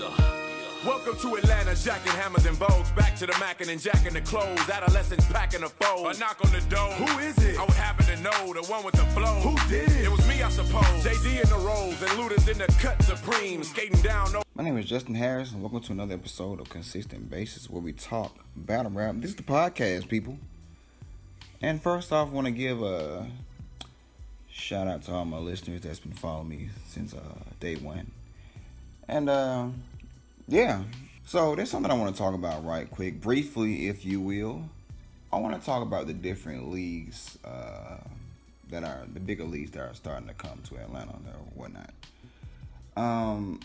Welcome to Atlanta, jacking hammers and bows. Back to the mackin' and jacking the clothes. Adolescents packing the foes. A knock on the door. Who is it? I would happen to know the one with the flow. Who did it? It was me, I suppose. JD in the rolls and looters in the cut supreme. Skating down, no. My name is Justin Harris, and welcome to another episode of Consistent Basis where we talk battle rap. This is the podcast, people. And first off, I want to give a shout out to all my listeners that's been following me since uh, day one. And uh, yeah, so there's something I want to talk about right quick, briefly, if you will. I want to talk about the different leagues uh, that are the bigger leagues that are starting to come to Atlanta or whatnot. Um,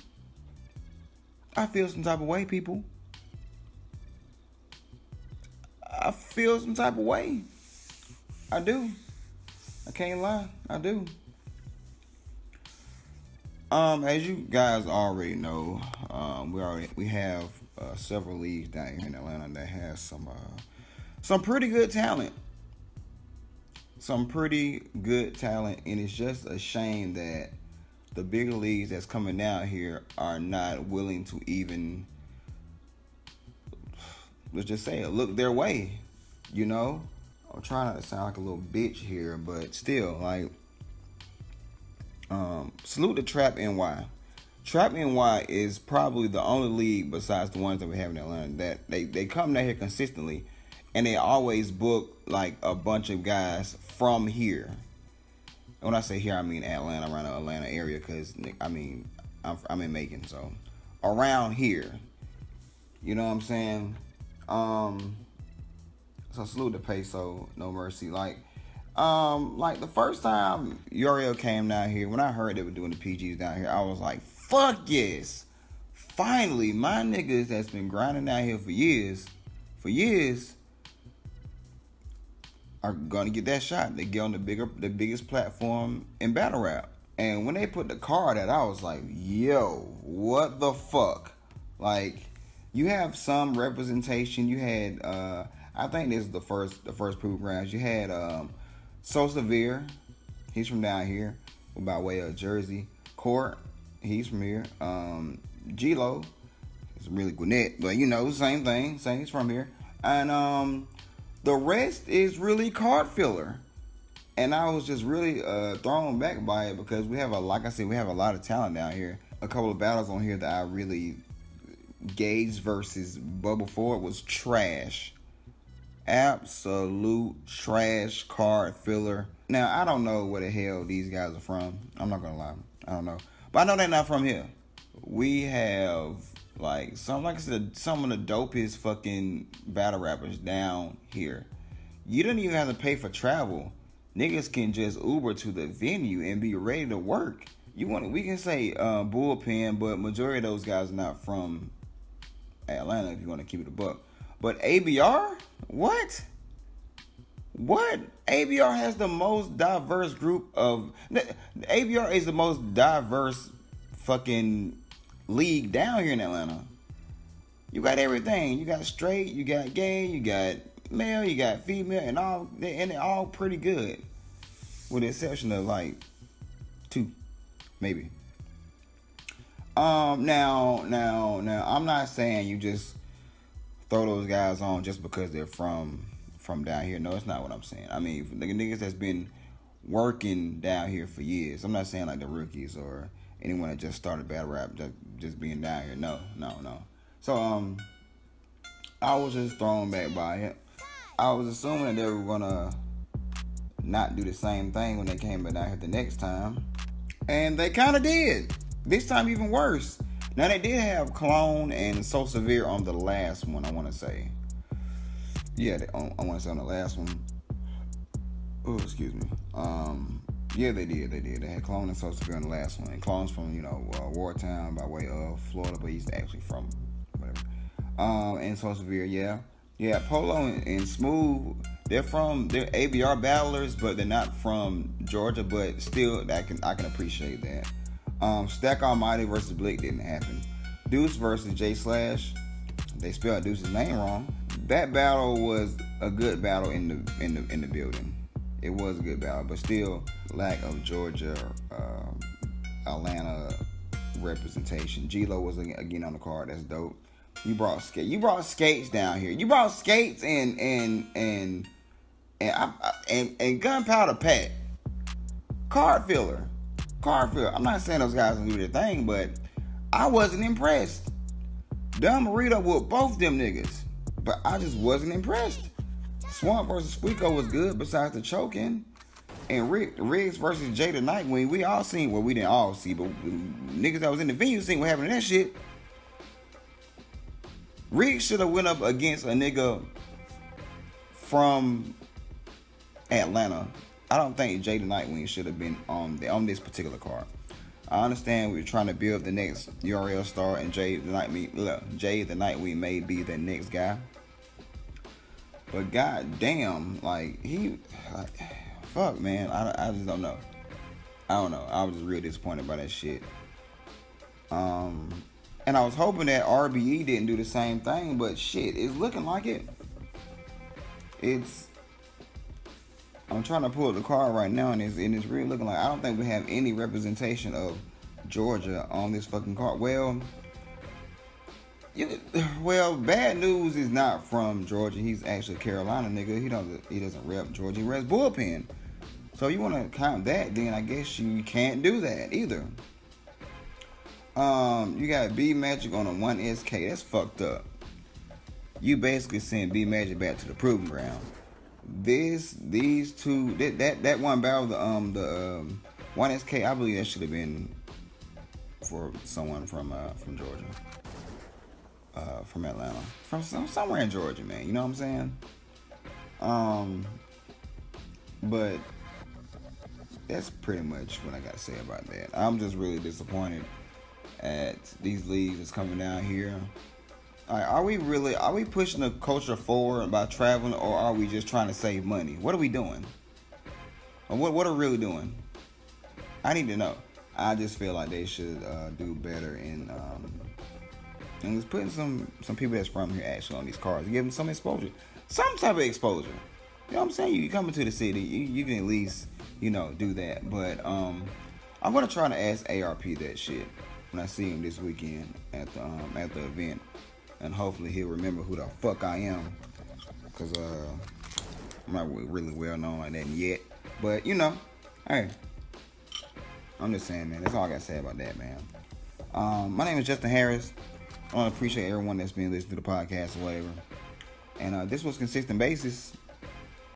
I feel some type of way, people. I feel some type of way. I do. I can't lie. I do. Um, as you guys already know, um, we already we have uh, several leagues down here in Atlanta that has some uh, some pretty good talent. Some pretty good talent, and it's just a shame that the bigger leagues that's coming down here are not willing to even let's just say it, look their way. You know, I'm trying not to sound like a little bitch here, but still, like, um, salute to Trap NY. Trap NY is probably the only league besides the ones that we have in Atlanta that they, they come down here consistently and they always book like a bunch of guys from here. When I say here, I mean Atlanta, around the Atlanta area, because I mean I'm, I'm in Macon, so around here. You know what I'm saying? Um, so salute to Peso, no mercy. Like, um, like the first time URL came down here, when I heard they were doing the PGs down here, I was like, fuck yes. Finally, my niggas that's been grinding out here for years, for years, are gonna get that shot. They get on the bigger the biggest platform in battle rap. And when they put the card out, I was like, yo, what the fuck? Like, you have some representation. You had uh I think this is the first the first proof grounds. You had um So Severe, he's from down here, by way of Jersey. Court, he's from here. Um G-Lo, it's really Gwinnett, but you know, same thing. Same he's from here. And um the rest is really card filler. And I was just really uh, thrown back by it because we have a, like I said, we have a lot of talent down here. A couple of battles on here that I really, Gage versus Bubble Ford was trash. Absolute trash card filler. Now, I don't know where the hell these guys are from. I'm not gonna lie. I don't know. But I know they're not from here. We have like some like I said, some of the dopest fucking battle rappers down here. You don't even have to pay for travel. Niggas can just Uber to the venue and be ready to work. You want we can say uh, bullpen, but majority of those guys are not from Atlanta. If you want to keep it a buck, but ABR, what? What? ABR has the most diverse group of. ABR is the most diverse fucking league down here in Atlanta. You got everything. You got straight, you got gay, you got male, you got female, and all and they're all pretty good. With the exception of like two, maybe. Um now now now I'm not saying you just throw those guys on just because they're from from down here. No, it's not what I'm saying. I mean the niggas that's been working down here for years. I'm not saying like the rookies or anyone that just started battle rap just, just being down here. No, no, no. So um I was just thrown back by it. I was assuming that they were gonna not do the same thing when they came back down here the next time. And they kinda did. This time even worse. Now they did have Clone and So Severe on the last one, I wanna say. Yeah, they, I wanna say on the last one. Oh, excuse me. Um yeah, they did. They did. They had Clone and So Severe on the last one. And Clone's from, you know, uh, Wartown by way of Florida, but he's actually from whatever. Um, and So Severe, yeah. Yeah, Polo and, and Smooth, they're from they're ABR battlers, but they're not from Georgia, but still I can I can appreciate that. Um, Stack Almighty versus Blick didn't happen. Deuce versus J Slash, they spelled Deuce's name wrong. That battle was a good battle in the in the in the building it was a good battle, but still lack of Georgia, uh, Atlanta representation. G Lo was again on the card. That's dope. You brought skate. You brought skates down here. You brought skates and and and and I, and, and gunpowder pat. Card filler. Card filler. I'm not saying those guys don't do their thing, but I wasn't impressed. Don Marito with both them niggas, but I just wasn't impressed. Swamp versus Squeako was good besides the choking. And Rick, Riggs versus Jada Nightwing, we all seen well, we didn't all see, but niggas that was in the venue seen what happened to that shit. Riggs should have went up against a nigga from Atlanta. I don't think Jada Nightwing should have been on the, on this particular card. I understand we are trying to build the next URL star, and Jay the Nightwing, look, Jay the Nightwing may be the next guy. But god damn, like he, like, fuck man, I, I just don't know. I don't know. I was just real disappointed by that shit. Um, and I was hoping that RBE didn't do the same thing, but shit, it's looking like it. It's. I'm trying to pull the card right now, and it's and it's really looking like I don't think we have any representation of Georgia on this fucking card. Well, you, well, bad news is not from Georgia. He's actually Carolina nigga. He doesn't he doesn't rep Georgia. He reps bullpen. So you want to count that? Then I guess you can't do that either. Um, you got B Magic on a one SK. That's fucked up. You basically send B Magic back to the proving ground. This, these two, that that, that one battle the um the um, one SK. I believe that should have been for someone from uh from Georgia uh, from Atlanta, from some, somewhere in Georgia, man. You know what I'm saying? Um, but that's pretty much what I got to say about that. I'm just really disappointed at these leagues that's coming down here. are we really are we pushing the culture forward by traveling, or are we just trying to save money? What are we doing? Or what what are we really doing? I need to know. I just feel like they should uh, do better in um, and it's putting some some people that's from here actually on these cars, give them some exposure, some type of exposure. You know what I'm saying? You come into the city, you, you can at least you know do that. But um, I'm gonna try to ask ARP that shit when I see him this weekend at the um, at the event, and hopefully he'll remember who the fuck I am, cause uh, I'm not really well known like that yet. But you know, hey, I'm just saying, man. That's all I gotta say about that, man. Um, my name is Justin Harris. I appreciate everyone that's been listening to the podcast or whatever. And uh, this was consistent basis.